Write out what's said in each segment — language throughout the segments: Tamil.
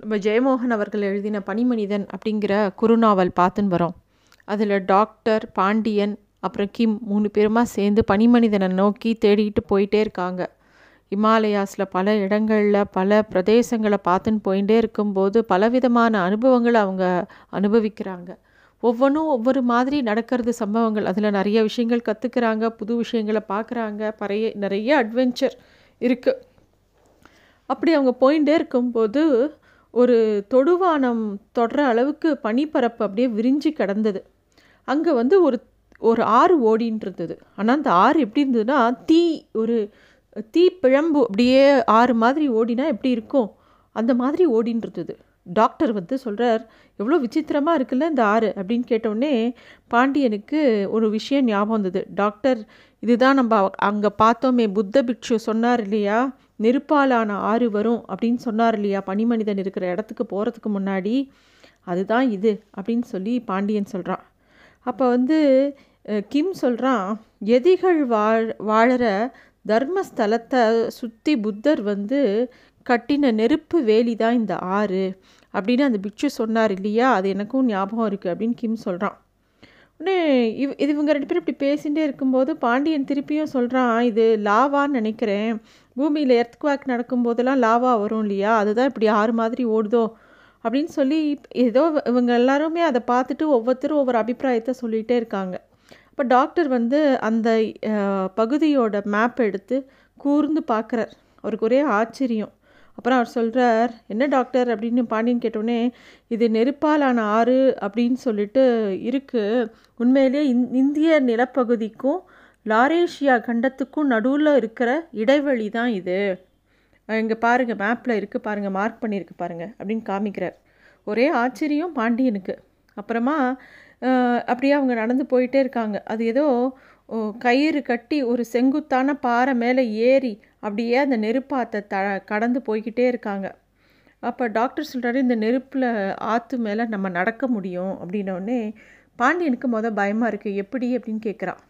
நம்ம ஜெயமோகன் அவர்கள் எழுதின பனிமனிதன் அப்படிங்கிற குறுநாவல் பார்த்துன்னு வரோம். அதில் டாக்டர் பாண்டியன் அப்புறம் கிம் மூணு பேருமா சேர்ந்து பனிமனிதனை நோக்கி தேடிக்கிட்டு போயிட்டே இருக்காங்க. இமாலயாஸில் பல இடங்களில் பல பிரதேசங்களை பார்த்துன்னு போயிட்டே இருக்கும்போது பலவிதமான அனுபவங்களை அவங்க அனுபவிக்கிறாங்க. ஒவ்வொன்றும் ஒவ்வொரு மாதிரி நடக்கிறது சம்பவங்கள். அதில் நிறைய விஷயங்கள் கற்றுக்குறாங்க புது விஷயங்களை பார்க்குறாங்க பறைய நிறைய அட்வென்ச்சர் இருக்குது அப்படி அவங்க போயிட்டே இருக்கும்போது ஒரு தொடுவானம் தொடர அளவுக்கு பனிப்பரப்பு அப்படியே விரிஞ்சு கிடந்தது. அங்கே வந்து ஒரு ஒரு ஆறு ஓடின்னு இருந்தது ஆனால் அந்த ஆறு எப்படி இருந்ததுன்னா தீ ஒரு தீ பிழம்பு அப்படியே ஆறு மாதிரி ஓடினா எப்படி இருக்கும்? அந்த மாதிரி ஓடின்னு இருந்தது டாக்டர் வந்து சொல்கிறார் எவ்வளோ விசித்திரமாக இருக்குல்ல இந்த ஆறு? அப்படின்னு கேட்டோடனே பாண்டியனுக்கு ஒரு விஷயம் ஞாபகம் வந்தது. டாக்டர் இதுதான் நம்ம அங்கே பார்த்தோமே புத்த பிக்ஷு சொன்னார் இல்லையா? நெருப்பாலான ஆறு வரும் அப்படின்னு சொன்னார் இல்லையா? பனிமனிதன் இருக்கிற இடத்துக்கு போகிறதுக்கு முன்னாடி அதுதான் இது அப்படின்னு சொல்லி பாண்டியன் சொல்கிறான் அப்போ வந்து கிம் சொல்கிறான் எதிகள் வாழ் வாழற தர்மஸ்தலத்தை சுற்றி புத்தர் வந்து கட்டின நெருப்பு வேலி தான் இந்த ஆறு அப்படின்னு அந்த பிக்ஷு சொன்னார் இல்லையா? அது எனக்கும் ஞாபகம் இருக்குது அப்படின்னு கிம் சொல்கிறான் உடனே இவ் இது இவங்க ரெண்டு பேரும் இப்படி பேசிகிட்டே இருக்கும்போது பாண்டியன் திருப்பியும் சொல்கிறான் இது லாவான்னு நினைக்கிறேன். பூமியில் எர்த்குவாக் நடக்கும்போதெல்லாம் லாவா வரும் இல்லையா? அதுதான் இப்படி ஆறு மாதிரி ஓடுதோ? அப்படின்னு சொல்லி ஏதோ இவங்க எல்லாருமே அதை பார்த்துட்டு ஒவ்வொருத்தரும் ஒவ்வொரு அபிப்பிராயத்தை சொல்லிகிட்டே இருக்காங்க. இப்போ டாக்டர் வந்து அந்த பகுதியோட மேப் எடுத்து கூர்ந்து பார்க்குறார். அவருக்கு ஒரே ஆச்சரியம். அப்புறம் அவர் சொல்கிறார் என்ன டாக்டர் அப்படின்னு பாண்டியன் கேட்டோடனே இது நெருப்பாலான ஆறு அப்படின்னு சொல்லிட்டு இருக்குது உண்மையிலே இந் இந்திய நிலப்பகுதிக்கும் லாரேஷியா கண்டத்துக்கும் நடுவில் இருக்கிற இடைவெளி தான் இது. இங்கே பாருங்கள் மேப்பில் இருக்குது பாருங்கள் மார்க் பண்ணியிருக்கு பாருங்கள் அப்படின்னு காமிக்கிறார். ஒரே ஆச்சரியம் பாண்டியனுக்கு. அப்புறமா அப்படியே அவங்க நடந்து போயிட்டே இருக்காங்க. அது ஏதோ கயிறு கட்டி ஒரு செங்குத்தான பாறை மேலே ஏறி அப்படியே அந்த நெருப்பாத்தை த கடந்து போய்கிட்டே இருக்காங்க. அப்போ டாக்டர் சொல்கிறாரு இந்த நெருப்பில் ஆற்று மேலே நம்ம நடக்க முடியும் அப்படின்னோடனே பாண்டியனுக்கு மொதல் பயமாக இருக்குது எப்படி அப்படின்னு கேட்குறான்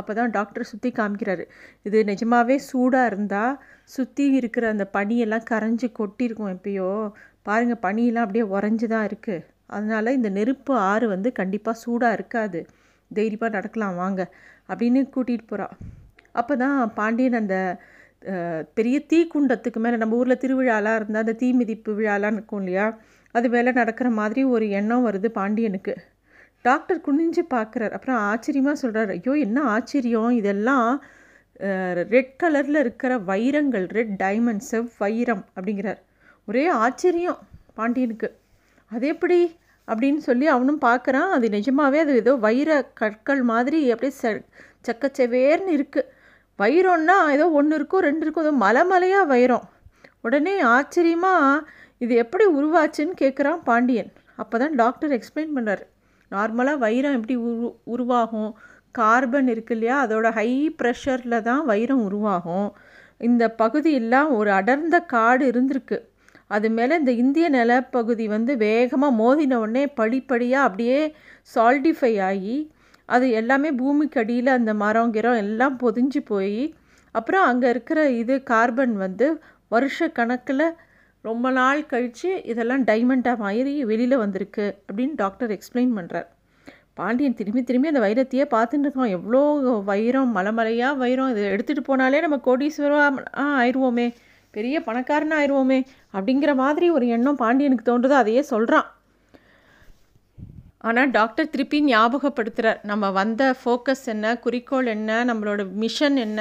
அப்போ தான் டாக்டர் சுற்றி காமிக்கிறாரு. இது நிஜமாகவே சூடாக இருந்தால் சுற்றி இருக்கிற அந்த பனியெல்லாம் கரைஞ்சி கொட்டியிருக்கும் எப்பயோ. பாருங்கள் பனியெல்லாம் அப்படியே உறைஞ்சி தான் இருக்குது அதனால் இந்த நெருப்பு ஆறு வந்து கண்டிப்பாக சூடாக இருக்காது. தைரியமாக நடக்கலாம் வாங்க அப்படின்னு கூட்டிகிட்டு போகிறான் அப்போ தான் பாண்டியன் அந்த பெரிய தீக்குண்டத்துக்கு மேலே நம்ம ஊரில் திருவிழாலாம் இருந்தால் அந்த தீ மிதிப்பு விழாலாம் இருக்கும் இல்லையா? அது மேலே நடக்கிற மாதிரி ஒரு எண்ணம் வருது பாண்டியனுக்கு. டாக்டர் குனிஞ்சு பார்க்குறார். அப்புறம் ஆச்சரியமாக சொல்கிறார் ஐயோ என்ன ஆச்சரியம்? இதெல்லாம் ரெட் கலரில் இருக்கிற வைரங்கள் ரெட் டைமண்ட் செவ் வைரம் அப்படிங்கிறார். ஒரே ஆச்சரியம் பாண்டியனுக்கு. அது எப்படி? அப்படின்னு சொல்லி அவனும் பார்க்குறான். அது நிஜமாகவே அது ஏதோ வைர கற்கள் மாதிரி அப்படியே ச சக்கச்சவேர்னு இருக்குது வைரம்னா ஏதோ ஒன்று இருக்கும் ரெண்டு இருக்கும் ஏதோ மலை மலையாக வைரம். உடனே ஆச்சரியமாக இது எப்படி உருவாச்சுன்னு கேட்குறான் பாண்டியன். அப்போ தான் டாக்டர் எக்ஸ்பிளைன் பண்ணுறாரு நார்மலாக வைரம் எப்படி உரு உருவாகும்? கார்பன் இருக்கு இல்லையா? அதோட ஹை ப்ரெஷரில் தான் வைரம் உருவாகும். இந்த பகுதியெல்லாம் ஒரு அடர்ந்த காடு இருந்திருக்கு. அது மேலே இந்த இந்திய நிலப்பகுதி வந்து வேகமாக மோதின உடனே படிப்படியாக அப்படியே சால்டிஃபை ஆகி அது எல்லாமே பூமிக்கு அடியில் அந்த மரம் கிரம் எல்லாம் பொதிஞ்சு போய் அப்புறம் அங்கே இருக்கிற இது கார்பன் வந்து வருஷ கணக்கில் ரொம்ப நாள் கழித்து இதெல்லாம் டைமண்டாக மாறி வெளியில் வந்திருக்கு அப்படின்னு டாக்டர் எக்ஸ்பிளைன் பண்ணுறார் பாண்டியன் திரும்பி திரும்பி அந்த வைரத்தையே பார்த்துட்டு இருக்கோம் எவ்வளோ வைரம் மலைமலையாக வைரம். இதை எடுத்துகிட்டு போனாலே நம்ம கோடீஸ்வரம் ஆயிடுவோமே பெரிய பணக்காரனாக ஆயிடுவோமே அப்படிங்கிற மாதிரி ஒரு எண்ணம் பாண்டியனுக்கு தோன்றுதோ. அதையே சொல்கிறான் ஆனால் டாக்டர் திருப்பி ஞாபகப்படுத்துகிறார் நம்ம வந்த ஃபோக்கஸ் என்ன குறிக்கோள் என்ன நம்மளோட மிஷன் என்ன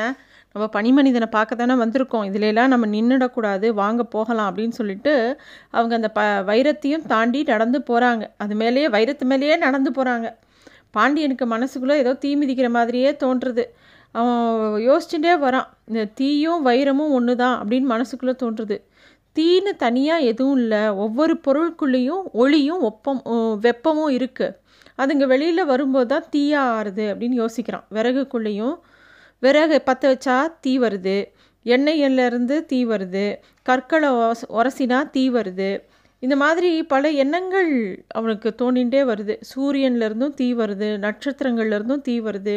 நம்ம பனிமனிதனை பார்க்க தானே வந்திருக்கோம். இதுலலாம் நம்ம நின்றுடக்கூடாது வாங்க போகலாம் அப்படின்னு சொல்லிட்டு அவங்க அந்த ப வைரத்தையும் தாண்டி நடந்து போகிறாங்க அது மேலேயே வைரத்து மேலேயே நடந்து போகிறாங்க பாண்டியனுக்கு மனசுக்குள்ளே ஏதோ தீ மிதிக்கிற மாதிரியே தோன்றுறது. அவன் யோசிச்சுட்டே வரான். இந்த தீயும் வைரமும் ஒன்று தான் அப்படின்னு மனசுக்குள்ளே தோன்றுறது. தீன்னு தனியாக எதுவும் இல்லை. ஒவ்வொரு பொருளுக்குள்ளேயும் ஒளியும் ஒப்பம் வெப்பமும் இருக்குது அதுங்க வெளியில் வரும்போது தான் தீயாக ஆறுது அப்படின்னு யோசிக்கிறான். விறகுக்குள்ளேயும் விறகு பற்ற வச்சா தீ வருது. எண்ணெயிலேருந்து தீ வருது. கற்களை உரசினா தீ வருது. இந்த மாதிரி பல எண்ணங்கள் அவனுக்கு தோணிகிட்டே வருது. சூரியன்லேருந்தும் தீ வருது. நட்சத்திரங்கள்லேருந்தும் தீ வருது.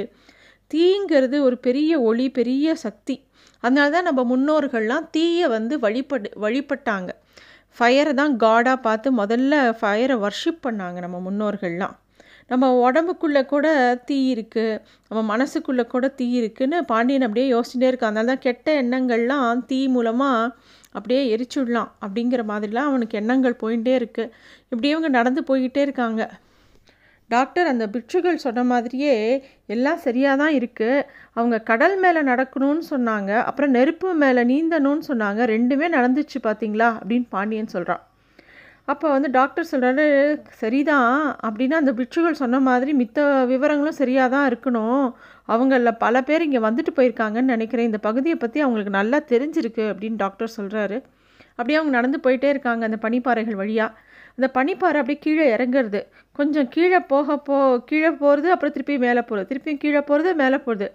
தீங்கிறது ஒரு பெரிய ஒளி பெரிய சக்தி. அதனால தான் நம்ம முன்னோர்கள்லாம் தீயை வந்து வழிபடு வழிபட்டாங்க. ஃபயரை தான் காடாக பார்த்து முதல்ல ஃபயரை வர்ஷிப் பண்ணாங்க நம்ம முன்னோர்கள்லாம். நம்ம உடம்புக்குள்ளே கூட தீ இருக்குது நம்ம மனசுக்குள்ளே கூட தீ இருக்குதுன்னு பாண்டியன் அப்படியே யோசிச்சுட்டே இருக்கான். அதனால தான் கெட்ட எண்ணங்கள்லாம் தீ மூலமாக அப்படியே எரிச்சுடலாம் அப்படிங்கிற மாதிரிலாம் அவனுக்கு எண்ணங்கள் போயிட்டே இருக்குது இப்படி இவங்க நடந்து போய்கிட்டே இருக்காங்க. டாக்டர் அந்த பிட்சுகள் சொன்ன மாதிரியே எல்லாம் சரியாக தான் இருக்குது அவங்க கடல் மேலே நடக்கணும்னு சொன்னாங்க. அப்புறம் நெருப்பு மேலே நீந்தணும்னு சொன்னாங்க. ரெண்டுமே நடந்துச்சு பார்த்தீங்களா அப்படின்னு பாண்டியன் சொல்கிறான் அப்போ வந்து டாக்டர் சொல்கிறாரு சரிதான். அப்படின்னா அந்த பிட்சுகள் சொன்ன மாதிரி மித்த விவரங்களும் சரியாக தான் இருக்கணும். அவங்களில் பல பேர் இங்கே வந்துட்டு போயிருக்காங்கன்னு நினைக்கிறேன். இந்த பகுதியை பற்றி அவங்களுக்கு நல்லா தெரிஞ்சிருக்கு அப்படின்னு டாக்டர் சொல்கிறாரு அப்படியே அவங்க நடந்து போயிட்டே இருக்காங்க அந்த பனிப்பாறைகள் வழியாக அந்த பனிப்பாறை அப்படியே கீழே இறங்குறது. கொஞ்சம் கீழே போக போ கீழே போகிறது அப்புறம் திருப்பி மேலே போகிறது திருப்பியும் கீழே போகிறது மேலே போகிறது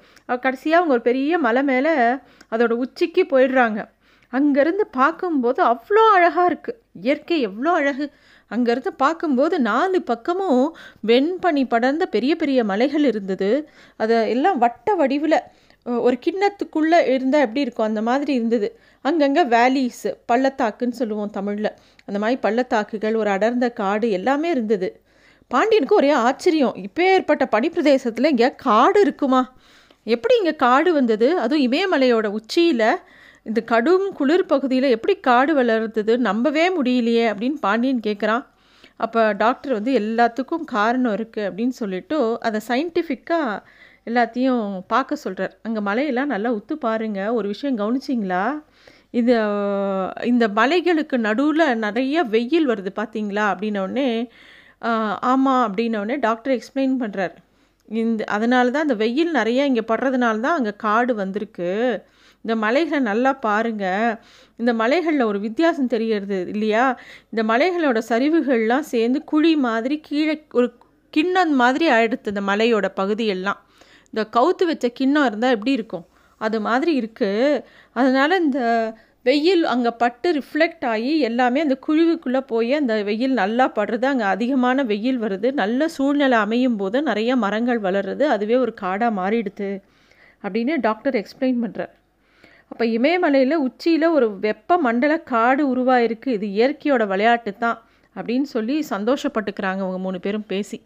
கடைசியாக அவங்க ஒரு பெரிய மலை மேலே அதோட உச்சிக்கு போயிடுறாங்க. அங்கேருந்து பார்க்கும்போது அவ்வளோ அழகாக இருக்குது இயற்கை எவ்வளோ அழகு. அங்கேருந்து பார்க்கும்போது நாலு பக்கமும் வெண்பனி படர்ந்த பெரிய பெரிய மலைகள் இருந்தது. அதை எல்லாம் வட்ட வடிவில் ஒரு கிண்ணத்துக்குள்ளே இருந்தால் எப்படி இருக்கும்? அந்த மாதிரி இருந்தது. அங்கங்கே வேலிஸ் பள்ளத்தாக்குன்னு சொல்லுவோம் தமிழில். அந்த மாதிரி பள்ளத்தாக்குகள் ஒரு அடர்ந்த காடு எல்லாமே இருந்தது. பாண்டியனுக்கு ஒரே ஆச்சரியம். இப்போ ஏற்பட்ட பனிப்பிரதேசத்தில் இங்கே காடு இருக்குமா? எப்படி இங்கே காடு வந்தது? அதுவும் இமயமலையோட உச்சியில் இந்த கடும் குளிர் பகுதியில் எப்படி காடு வளர்ந்தது? நம்பவே முடியலையே அப்படின்னு பாண்டியன் கேட்குறான் அப்போ டாக்டர் வந்து எல்லாத்துக்கும் காரணம் இருக்குது அப்படின்னு சொல்லிவிட்டு அதை சயின்டிஃபிக்காக எல்லாத்தையும் பார்க்க சொல்கிறார் அங்கே மலையெல்லாம் நல்லா உத்து பாருங்கள் ஒரு விஷயம் கவனிச்சிங்களா? இது இந்த மலைகளுக்கு நடுவில் நிறைய வெயில் வருது பார்த்தீங்களா அப்படின்னோடனே ஆமாம் அப்படின்னோடனே டாக்டர் எக்ஸ்பிளைன் பண்ணுறார் இந்த அதனால தான் அந்த வெயில் நிறையா இங்கே படுறதுனால தான் அங்கே காடு வந்திருக்கு. இந்த மலைகளை நல்லா பாருங்கள் இந்த மலைகளில் ஒரு வித்தியாசம் தெரியறது இல்லையா? இந்த மலைகளோட சரிவுகள்லாம் சேர்ந்து குழி மாதிரி கீழே ஒரு கிண்ணம் மாதிரி ஆயிடுத்து இந்த மலையோட பகுதியெல்லாம். இந்த கவுத்து வச்ச கிண்ணம் இருந்தால் எப்படி இருக்கும்? அது மாதிரி இருக்குது அதனால் இந்த வெயில் அங்கே பட்டு ரிஃப்ளெக்ட் ஆகி எல்லாமே அந்த குழிவுக்குள்ளே போய் அந்த வெயில் நல்லா படுறது அங்கே அதிகமான வெயில் வருது நல்ல சூழ்நிலை அமையும் போது நிறைய மரங்கள் வளருது அதுவே ஒரு காடாக மாறிடுது அப்படின்னு டாக்டர் எக்ஸ்பிளைன் பண்ணுறார் அப்போ இமயமலையில் உச்சியில் ஒரு வெப்ப மண்டல காடு உருவாயிருக்கு. இது இயற்கையோட விளையாட்டு தான் அப்படின்னு சொல்லி சந்தோஷப்பட்டுக்கிறாங்க அவங்க மூணு பேரும் பேசி.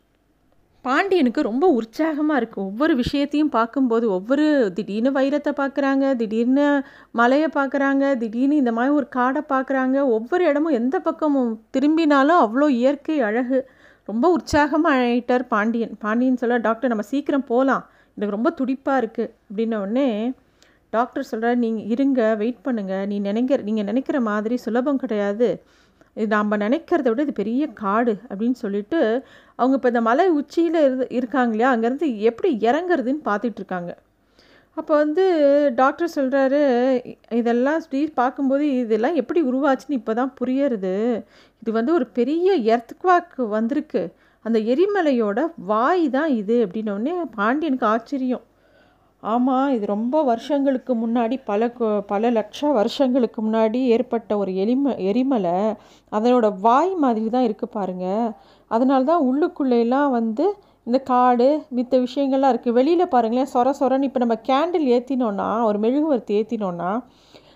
பாண்டியனுக்கு ரொம்ப உற்சாகமாக இருக்குது ஒவ்வொரு விஷயத்தையும் பார்க்கும்போது ஒவ்வொரு திடீர்னு வைரத்தை பார்க்குறாங்க திடீர்னு மலையை பார்க்குறாங்க திடீர்னு இந்த மாதிரி ஒரு காடை பார்க்குறாங்க. ஒவ்வொரு இடமும் எந்த பக்கமும் திரும்பினாலும் அவ்வளோ இயற்கை அழகு. ரொம்ப உற்சாகமாக ஆகிட்டார் பாண்டியன். பாண்டியன் சொல்ல டாக்டர் நம்ம சீக்கிரம் போகலாம் எனக்கு ரொம்ப துடிப்பாக இருக்குது அப்படின்ன உடனே டாக்டர் சொல்கிறார் நீங்கள் இருங்க வெயிட் பண்ணுங்கள் நீ நினைக்கிற நீங்கள் நினைக்கிற மாதிரி சுலபம் கிடையாது. இது நாம் நினைக்கிறத விட இது பெரிய காடு அப்படின்னு சொல்லிட்டு அவங்க இப்போ இந்த மலை உச்சியில் இரு இருக்காங்க இல்லையா? அங்கேருந்து எப்படி இறங்குறதுன்னு பார்த்துட்ருக்காங்க அப்போ வந்து டாக்டர் சொல்கிறாரு இதெல்லாம் ஸ்டீர் பார்க்கும்போது இதெல்லாம் எப்படி உருவாச்சுன்னு இப்போ தான் புரியறது. இது வந்து ஒரு பெரிய எர்த்குவாக்கு வந்திருக்கு. அந்த எரிமலையோட வாய் தான் இது அப்படின்னோடனே பாண்டியனுக்கு ஆச்சரியம். ஆமாம் இது ரொம்ப வருஷங்களுக்கு முன்னாடி பல பல லட்சம் வருஷங்களுக்கு முன்னாடி ஏற்பட்ட ஒரு எரிம எரிமலை. அதனோட வாய் மாதிரி தான் இருக்குது பாருங்கள் அதனால தான் உள்ளுக்குள்ளேலாம் வந்து இந்த காடு மித்த விஷயங்கள்லாம் இருக்குது வெளியில் பாருங்களேன் சொர சொரன்னு இப்போ நம்ம கேண்டில் ஏற்றினோன்னா ஒரு மெழுகுவர்த்தி ஏற்றினோன்னா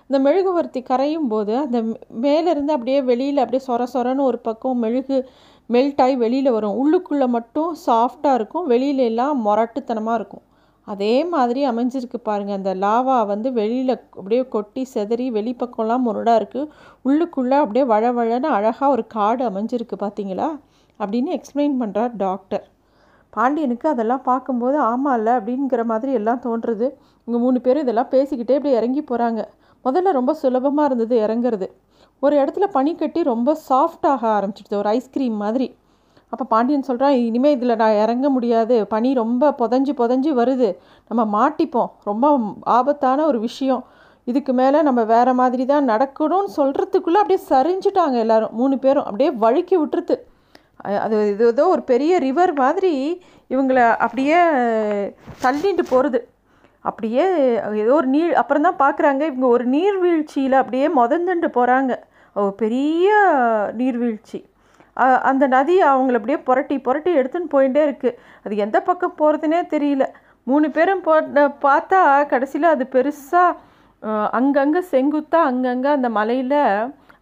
இந்த மெழுகுவர்த்தி கரையும் போது அந்த மேலேருந்து அப்படியே வெளியில் அப்படியே சொர சொரன்னு ஒரு பக்கம் மெழுகு மெல்ட் ஆகி வெளியில் வரும். உள்ளுக்குள்ளே மட்டும் சாஃப்டாக இருக்கும். வெளியில எல்லாம் மொரட்டுத்தனமாக இருக்கும். அதே மாதிரி அமைஞ்சிருக்கு பாருங்கள் அந்த லாவா வந்து வெளியில் அப்படியே கொட்டி செதறி வெளிப்பக்கம்லாம் முரடாக இருக்குது உள்ளுக்குள்ளே அப்படியே வழவழன்னு அழகாக ஒரு காடு அமைஞ்சிருக்கு பார்த்தீங்களா அப்படின்னு எக்ஸ்பிளைன் பண்ணுறார் டாக்டர் பாண்டியனுக்கு அதெல்லாம் பார்க்கும்போது ஆமாம் இல்லை அப்படிங்கிற மாதிரி எல்லாம் தோன்றுறது. இங்கே மூணு பேரும் இதெல்லாம் பேசிக்கிட்டே இப்படி இறங்கி போகிறாங்க முதல்ல ரொம்ப சுலபமாக இருந்தது இறங்குறது. ஒரு இடத்துல பனி கட்டி ரொம்ப சாஃப்டாக ஆரம்பிச்சிடுது. ஒரு ஐஸ்கிரீம் மாதிரி. அப்போ பாண்டியன் சொல்கிறான் இனிமேல் இதில் நான் இறங்க முடியாது. பனி ரொம்ப புதஞ்சு புதஞ்சி வருது. நம்ம மாட்டிப்போம். ரொம்ப ஆபத்தான ஒரு விஷயம். இதுக்கு மேலே நம்ம வேறு மாதிரி தான் நடக்கணும்னு சொல்கிறதுக்குள்ளே அப்படியே சரிஞ்சிட்டாங்க எல்லோரும். மூணு பேரும் அப்படியே வழுக்கி விட்டுருது. அது இது ஏதோ ஒரு பெரிய ரிவர் மாதிரி இவங்களை அப்படியே தள்ளிட்டு போகிறது அப்படியே ஏதோ ஒரு நீர் அப்புறம் தான் பார்க்குறாங்க இவங்க ஒரு நீர்வீழ்ச்சியில் அப்படியே முதந்துட்டு போகிறாங்க பெரிய நீர்வீழ்ச்சி. அந்த நதி அவங்கள அப்படியே புரட்டி புரட்டி எடுத்துன்னு போயிட்டே இருக்குது அது எந்த பக்கம் போகிறதுனே தெரியல. மூணு பேரும் போ பார்த்தா கடைசியில் அது பெருசாக அங்கங்கே செங்குத்தாக அங்கங்கே அந்த மலையில்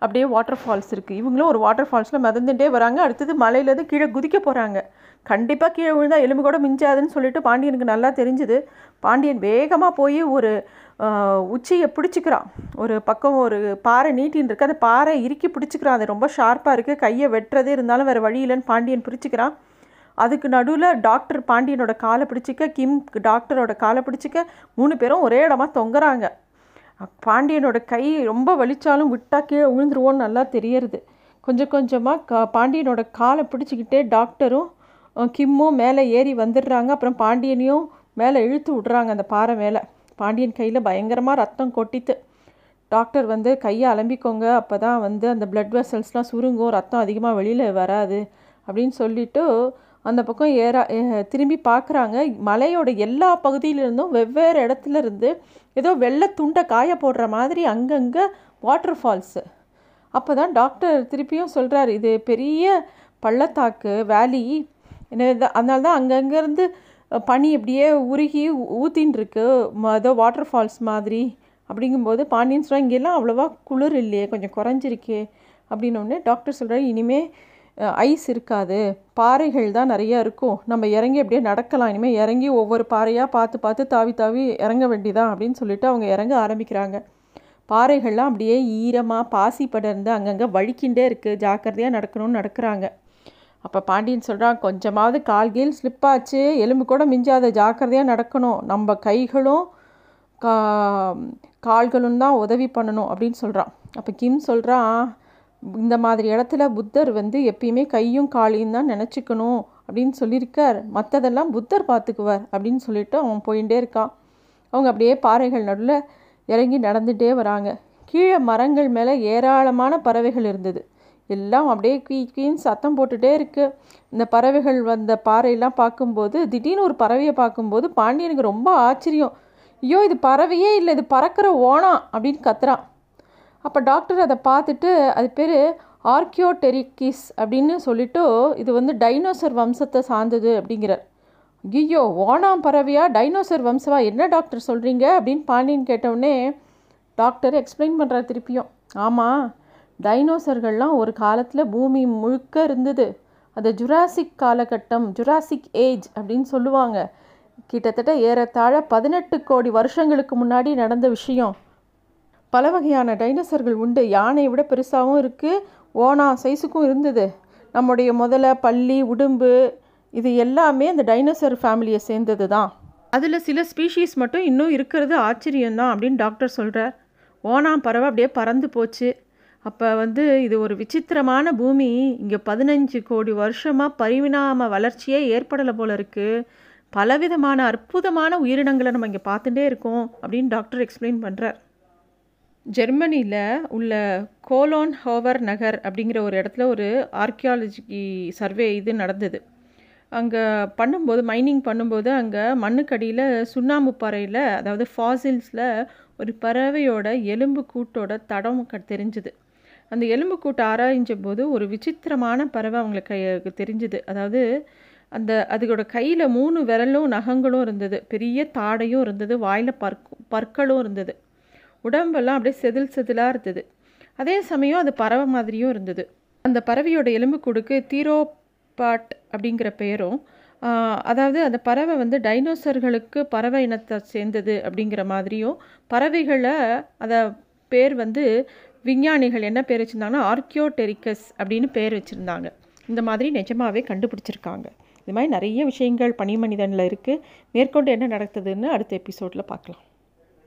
அப்படியே வாட்டர் ஃபால்ஸ் இருக்குது இவங்களும் ஒரு வாட்டர் ஃபால்ஸில் மிதந்துட்டே வராங்க. அடுத்தது மலையிலேருந்து கீழே குதிக்க போகிறாங்க கண்டிப்பாக கீழே விழுந்தால் எலும்பு கூட மிஞ்சாதுன்னு சொல்லிட்டு பாண்டியனுக்கு நல்லா தெரிஞ்சுது. பாண்டியன் வேகமாக போய் ஒரு உச்சியை பிடிச்சிக்கிறான். ஒரு பக்கம் ஒரு பாறை நீட்டின்னு இருக்கு. அந்த பாறை இறுக்கி பிடிச்சிக்கிறான். அது ரொம்ப ஷார்ப்பாக இருக்குது கையை வெட்டுறதே இருந்தாலும் வேறு வழி இல்லைன்னு பாண்டியன் பிடிச்சிக்கிறான் அதுக்கு நடுவில் டாக்டர் பாண்டியனோட காலை பிடிச்சிக்க கிம் டாக்டரோட காலை பிடிச்சிக்க மூணு பேரும் ஒரே இடமா தொங்குறாங்க. பாண்டியனோட கை ரொம்ப வலிச்சாலும் விட்டா கீழே விழுந்துருவோன்னு நல்லா தெரியறது. கொஞ்சம் கொஞ்சமாக கா பாண்டியனோட காலை பிடிச்சிக்கிட்டே டாக்டரும் கிம்மும் மேலே ஏறி வந்துடுறாங்க. அப்புறம் பாண்டியனையும் மேலே இழுத்து விட்றாங்க அந்த பாறை மேலே. பாண்டியன் கையில் பயங்கரமாக ரத்தம் கொட்டித்து. டாக்டர் வந்து கையை அலம்பிக்கோங்க. அப்போ தான் வந்து அந்த பிளட் வெசல்ஸ்லாம் சுருங்கும். ரத்தம் அதிகமாக வெளியில் வராது. அப்படின்னு சொல்லிட்டு அந்த பக்கம் ஏறா திரும்பி பார்க்குறாங்க. மலையோட எல்லா பகுதியிலிருந்தும் வெவ்வேறு இடத்துல இருந்து ஏதோ வெள்ளை துண்டை காய போடுற மாதிரி அங்கங்கே வாட்டர் ஃபால்ஸு அப்போ தான் டாக்டர் திருப்பியும் சொல்கிறார் இது பெரிய பள்ளத்தாக்கு வேலி என்ன அதனால தான் அங்கங்கேருந்து பனி அப்படியே உருகி ஊத்தின்னு இருக்கு ஏதோ வாட்டர் ஃபால்ஸ் மாதிரி. அப்படிங்கும்போது பாண்டியன் சொல்கிறாங்க இங்கெல்லாம் அவ்வளோவா குளிர் இல்லையே கொஞ்சம் குறைஞ்சிருக்கே. அப்படின்னோடனே டாக்டர் சொல்கிறாரு இனிமே ஐஸ் இருக்காது. பாறைகள் தான் நிறையா இருக்கும். நம்ம இறங்கி அப்படியே நடக்கலாம். இனிமேல் இறங்கி ஒவ்வொரு பாறையாக பார்த்து பார்த்து தாவி தாவி இறங்க வேண்டியதான் அப்படின்னு சொல்லிட்டு அவங்க இறங்க ஆரம்பிக்கிறாங்க. பாறைகள்லாம் அப்படியே ஈரமாக பாசி படர்ந்து அங்கங்கே வழிக்கின்றே இருக்குது ஜாக்கிரதையாக நடக்கணும்னு நடக்கிறாங்க. அப்போ பாண்டியன் சொல்கிறான் கொஞ்சமாவது கால் கீழ் ஸ்லிப் ஆச்சு எலும்பு கூட மிஞ்சாத ஜாக்கிரதையாக நடக்கணும். நம்ம கைகளும் கா கால்களும் தான் உதவி பண்ணணும் அப்படின்னு சொல்கிறான் அப்போ கிம் சொல்கிறான் இந்த மாதிரி இடத்துல புத்தர் வந்து எப்பயுமே கையும் காலையும் தான் நினச்சிக்கணும் அப்படின்னு சொல்லியிருக்கார். மற்றதெல்லாம் புத்தர் பார்த்துக்குவார் அப்படின்னு சொல்லிட்டு அவன் போயிட்டே இருக்கான். அவங்க அப்படியே பாறைகள் நடுவில் இறங்கி நடந்துகிட்டே வராங்க. கீழே மரங்கள் மேலே ஏராளமான பறவைகள் இருந்தது. எல்லாம் அப்படியே கீ கீன்னு சத்தம் போட்டுகிட்டே இருக்குது இந்த பறவைகள் வந்த பாறையெல்லாம் பார்க்கும்போது திடீர்னு ஒரு பறவையை பார்க்கும்போது பாண்டியனுக்கு ரொம்ப ஆச்சரியம். ஐயோ இது பறவையே இல்லை இது பறக்கிற ஓணம் அப்படின்னு கத்துறான். அப்போ டாக்டர் அதை பார்த்துட்டு அது பேர் ஆர்கியோடெரிக்கிஸ் அப்படின்னு சொல்லிட்டு இது வந்து டைனோசர் வம்சத்தை சார்ந்தது அப்படிங்கிறார். ஐயோ ஓணாம் பறவையா டைனோசர் வம்சவா என்ன டாக்டர் சொல்கிறீங்க அப்படின்னு பாண்டியன் கேட்டவுடனே டாக்டர் எக்ஸ்பிளைன் பண்ணுறார் திருப்பியும். ஆமாம் டைனோசர்கள்லாம் ஒரு காலத்தில் பூமி முழுக்க இருந்தது. அது ஜுராசிக் காலகட்டம் ஜுராசிக் ஏஜ் அப்படின்னு சொல்லுவாங்க. கிட்டத்தட்ட ஏறத்தாழ பதினெட்டு கோடி வருஷங்களுக்கு முன்னாடி நடந்த விஷயம். பல வகையான டைனோசர்கள் உண்டு. யானையை விட பெருசாகவும் இருக்குது ஓனா சைஸுக்கும் இருந்தது. நம்முடைய முதல பள்ளி உடும்பு இது எல்லாமே அந்த டைனோசர் ஃபேமிலியை சேர்ந்தது தான். அதில் சில ஸ்பீஷீஸ் மட்டும் இன்னும் இருக்கிறது ஆச்சரியம்தான் அப்படின்னு டாக்டர் சொல்கிறார் ஓனாம் பறவை அப்படியே பறந்து போச்சு. அப்போ வந்து இது ஒரு விசித்திரமான பூமி. இங்கே பதினஞ்சு கோடி வருஷமாக பரிணாம வளர்ச்சியே ஏற்படலை போல இருக்குது பலவிதமான அற்புதமான உயிரினங்களை நம்ம இங்கே பார்த்துட்டே இருக்கோம் அப்படின்னு டாக்டர் எக்ஸ்பிளைன் பண்ணுறார் ஜெர்மனியில் உள்ள கோலோன் ஹோவர் நகர் அப்படிங்கிற ஒரு இடத்துல ஒரு ஆர்கியாலஜி சர்வே இது நடந்தது. அங்கே பண்ணும்போது மைனிங் பண்ணும்போது அங்கே மண்ணுக்கடியில் சுண்ணாம்பு பாறையில் அதாவது ஃபாசில்ஸில் ஒரு பறவையோட எலும்பு கூட்டோட தடம் க தெரிஞ்சுது. அந்த எலும்பு கூட்டை ஆராய்ஞ்ச போது ஒரு விசித்திரமான பறவை அவங்களுக்கு கை தெரிஞ்சுது. அதாவது அந்த அதுகளோட கையில் மூணு விரலும் நகங்களும் இருந்தது. பெரிய தாடையும் இருந்தது. வாயில் பற்க் பற்களும் இருந்தது. உடம்பெல்லாம் அப்படியே செதில் செதிலாக இருந்தது. அதே சமயம் அது பறவை மாதிரியும் இருந்தது. அந்த பறவையோட எலும்புக்கூடுக்கு தீரோபாட் அப்படிங்கிற பெயரும் அதாவது அந்த பறவை வந்து டைனோசர்களுக்கு பறவை இனத்தை சேர்ந்தது அப்படிங்கிற மாதிரியும் பறவைகளை அதை பேர் வந்து விஞ்ஞானிகள் என்ன பேர் வச்சுருந்தாங்கன்னா ஆர்கியோடெரிக்கஸ் அப்படின்னு பேர் வச்சுருந்தாங்க. இந்த மாதிரி நிஜமாகவே கண்டுபிடிச்சிருக்காங்க. இது மாதிரி நிறைய விஷயங்கள் பனிமனிதனில் இருக்குது மேற்கொண்டு என்ன நடக்குதுன்னு அடுத்த எபிசோடில் பார்க்கலாம்.